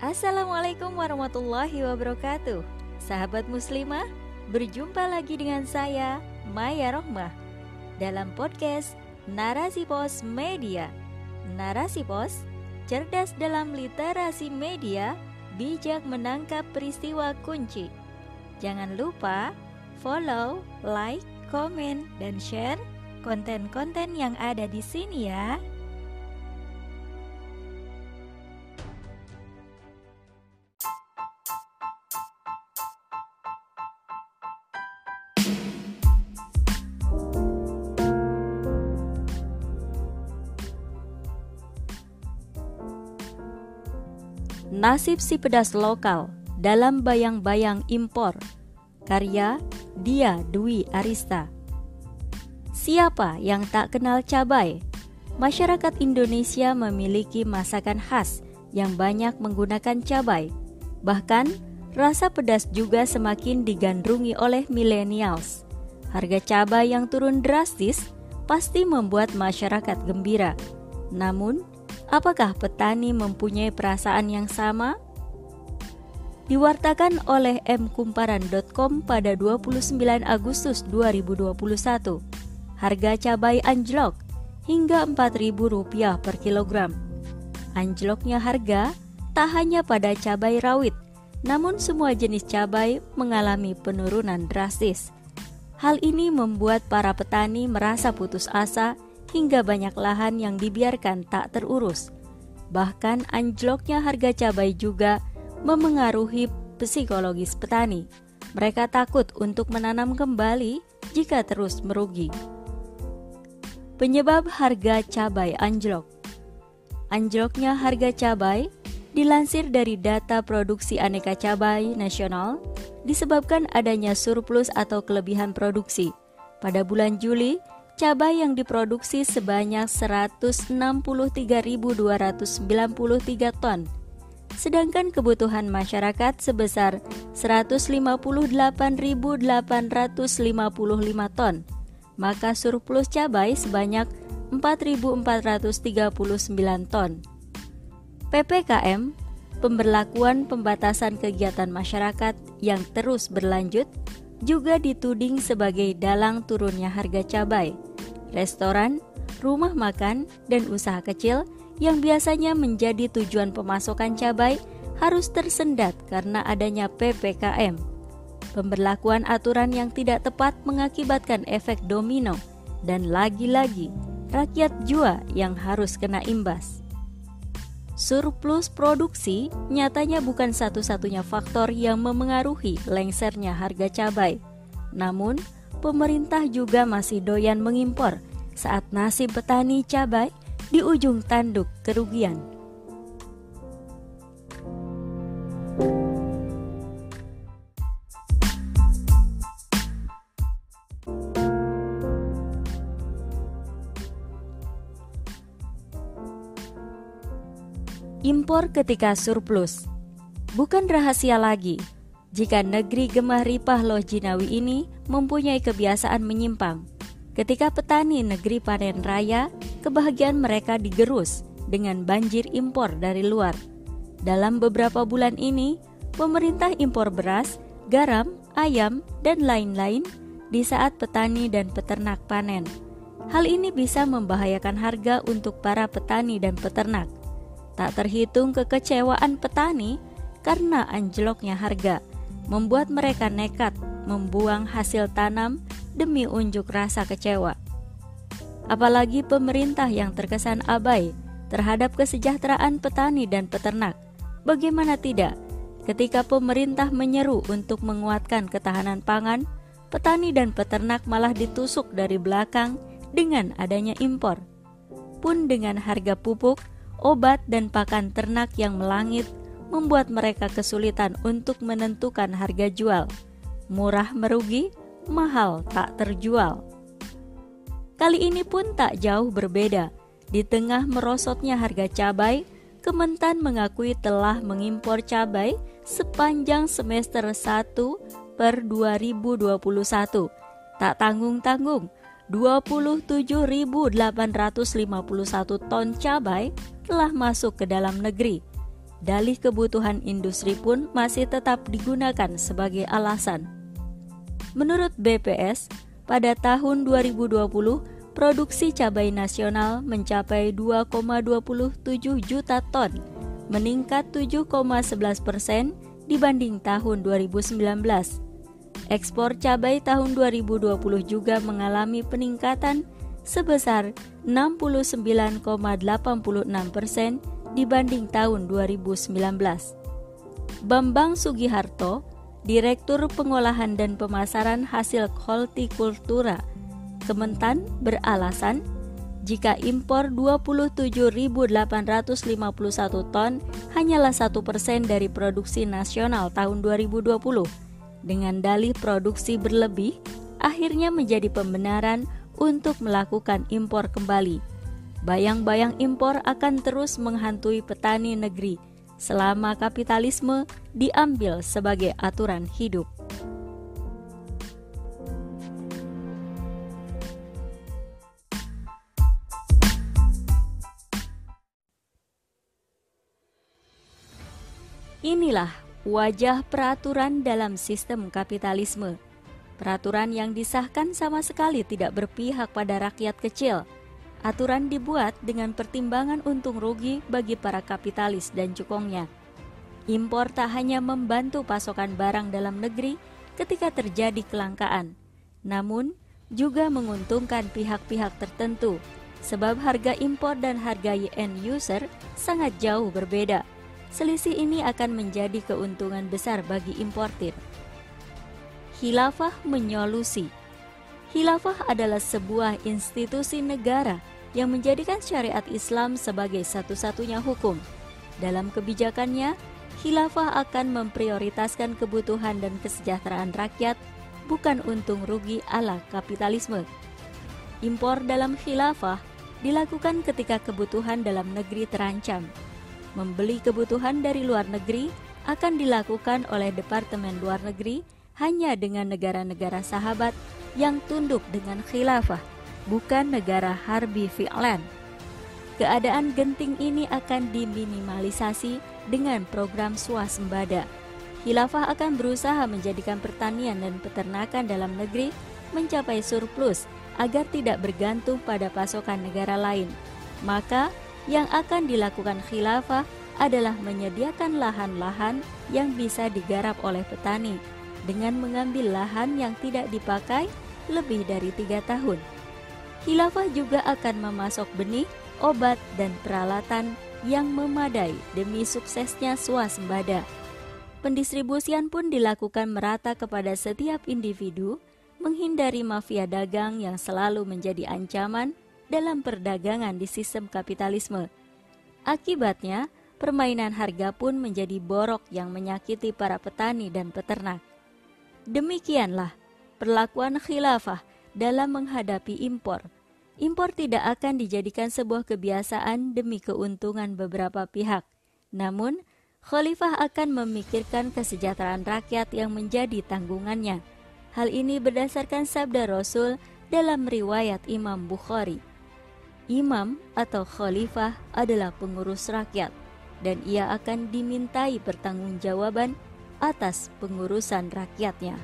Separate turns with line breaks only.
Assalamualaikum warahmatullahi wabarakatuh. Sahabat muslimah, berjumpa lagi dengan saya Maya Rohmah Dalam podcast Narasi Pos Media. Narasi Pos, cerdas dalam literasi media Bijak menangkap peristiwa kunci. Jangan lupa follow, like, komen, dan share konten-konten yang ada di sini ya. Nasib si pedas lokal dalam bayang-bayang impor. Karya Dia Dwi Arista. Siapa yang tak kenal cabai? Masyarakat Indonesia memiliki masakan khas yang banyak menggunakan cabai. Bahkan rasa pedas juga semakin digandrungi oleh millennials. Harga cabai yang turun drastis pasti membuat masyarakat gembira. Namun, Apakah petani mempunyai perasaan yang sama? Diwartakan oleh mkumparan.com pada 29 Agustus 2021, harga cabai anjlok hingga Rp4.000 per kilogram. Anjloknya harga tak hanya pada cabai rawit, namun semua jenis cabai mengalami penurunan drastis. Hal ini membuat para petani merasa putus asa hingga banyak lahan yang dibiarkan tak terurus. Bahkan anjloknya harga cabai juga memengaruhi psikologis petani. Mereka takut untuk menanam kembali jika terus merugi. Penyebab harga cabai anjlok Anjloknya harga cabai dilansir dari data produksi aneka cabai nasional disebabkan adanya surplus atau kelebihan produksi. Pada bulan Juli, cabai yang diproduksi sebanyak 163.293 ton, sedangkan kebutuhan masyarakat sebesar 158.855 ton, maka surplus cabai sebanyak 4.439 ton. PPKM, pemberlakuan pembatasan kegiatan masyarakat yang terus berlanjut, juga dituding sebagai dalang turunnya harga cabai restoran, rumah makan, dan usaha kecil yang biasanya menjadi tujuan pemasokan cabai harus tersendat karena adanya PPKM. Pemberlakuan aturan yang tidak tepat mengakibatkan efek domino dan lagi-lagi rakyat jua yang harus kena imbas. Surplus produksi nyatanya bukan satu-satunya faktor yang memengaruhi lengsernya harga cabai. Namun, pemerintah juga masih doyan mengimpor saat nasib petani cabai di ujung tanduk kerugian. Impor ketika surplus bukan rahasia lagi jika negeri gemah ripah loh Jinawi ini mempunyai kebiasaan menyimpang. Ketika petani negeri panen raya, kebahagiaan mereka digerus dengan banjir impor dari luar. Dalam beberapa bulan ini, pemerintah impor beras, garam, ayam, dan lain-lain di saat petani dan peternak panen. Hal ini bisa membahayakan harga untuk para petani dan peternak. Tak terhitung kekecewaan petani karena anjloknya harga membuat mereka nekat membuang hasil tanam demi unjuk rasa kecewa. Apalagi pemerintah yang terkesan abai terhadap kesejahteraan petani dan peternak. Bagaimana tidak ketika pemerintah menyeru untuk menguatkan ketahanan pangan, petani dan peternak malah ditusuk dari belakang dengan adanya impor. Pun dengan harga pupuk, obat, dan pakan ternak yang melangit membuat mereka kesulitan untuk menentukan harga jual. Murah merugi, mahal tak terjual. Kali ini pun tak jauh berbeda. Di tengah merosotnya harga cabai, Kementan mengakui telah mengimpor cabai sepanjang semester 1 per 2021. Tak tanggung-tanggung, 27.851 ton cabai telah masuk ke dalam negeri dalih kebutuhan industri pun masih tetap digunakan sebagai alasan. Menurut BPS, pada tahun 2020, produksi cabai nasional mencapai 2,27 juta ton, meningkat 7,11 persen dibanding tahun 2019. Ekspor cabai tahun 2020 juga mengalami peningkatan sebesar 69,86 persen dibanding tahun 2019. Bambang Sugiharto, Direktur Pengolahan dan Pemasaran Hasil Hortikultura, Kementan beralasan jika impor 27.851 ton hanyalah satu persen dari produksi nasional tahun 2020. Dengan dalih produksi berlebih, akhirnya menjadi pembenaran untuk melakukan impor kembali. Bayang-bayang impor akan terus menghantui petani negeri selama kapitalisme diambil sebagai aturan hidup. Inilah wajah peraturan dalam sistem kapitalisme. Peraturan yang disahkan sama sekali tidak berpihak pada rakyat kecil. Aturan dibuat dengan pertimbangan untung rugi bagi para kapitalis dan cukongnya. Impor tak hanya membantu pasokan barang dalam negeri ketika terjadi kelangkaan, namun juga menguntungkan pihak-pihak tertentu sebab harga impor dan harga end user sangat jauh berbeda selisih ini akan menjadi keuntungan besar bagi importir. Khilafah menyolusi Khilafah adalah sebuah institusi negara yang menjadikan syariat Islam sebagai satu-satunya hukum. Dalam kebijakannya, khilafah akan memprioritaskan kebutuhan dan kesejahteraan rakyat, bukan untung rugi ala kapitalisme. Impor dalam khilafah dilakukan ketika kebutuhan dalam negeri terancam membeli kebutuhan dari luar negeri akan dilakukan oleh Departemen Luar Negeri hanya dengan negara-negara sahabat yang tunduk dengan khilafah, bukan negara harbi fi'lan. Keadaan genting ini akan diminimalisasi dengan program swasembada. Khilafah akan berusaha menjadikan pertanian dan peternakan dalam negeri mencapai surplus agar tidak bergantung pada pasokan negara lain. Maka, yang akan dilakukan khilafah adalah menyediakan lahan-lahan yang bisa digarap oleh petani dengan mengambil lahan yang tidak dipakai lebih dari tiga tahun. Khilafah juga akan memasok benih, obat, dan peralatan yang memadai demi suksesnya swasembada. Pendistribusian pun dilakukan merata kepada setiap individu, menghindari mafia dagang yang selalu menjadi ancaman dalam perdagangan di sistem kapitalisme. Akibatnya, permainan harga pun menjadi borok yang menyakiti para petani dan peternak. Demikianlah perlakuan khilafah dalam menghadapi impor. Impor tidak akan dijadikan sebuah kebiasaan demi keuntungan beberapa pihak. Namun, khalifah akan memikirkan kesejahteraan rakyat yang menjadi tanggungannya. Hal ini berdasarkan sabda Rasul dalam riwayat Imam Bukhari. Imam atau khalifah adalah pengurus rakyat dan ia akan dimintai pertanggungjawaban atas pengurusan rakyatnya.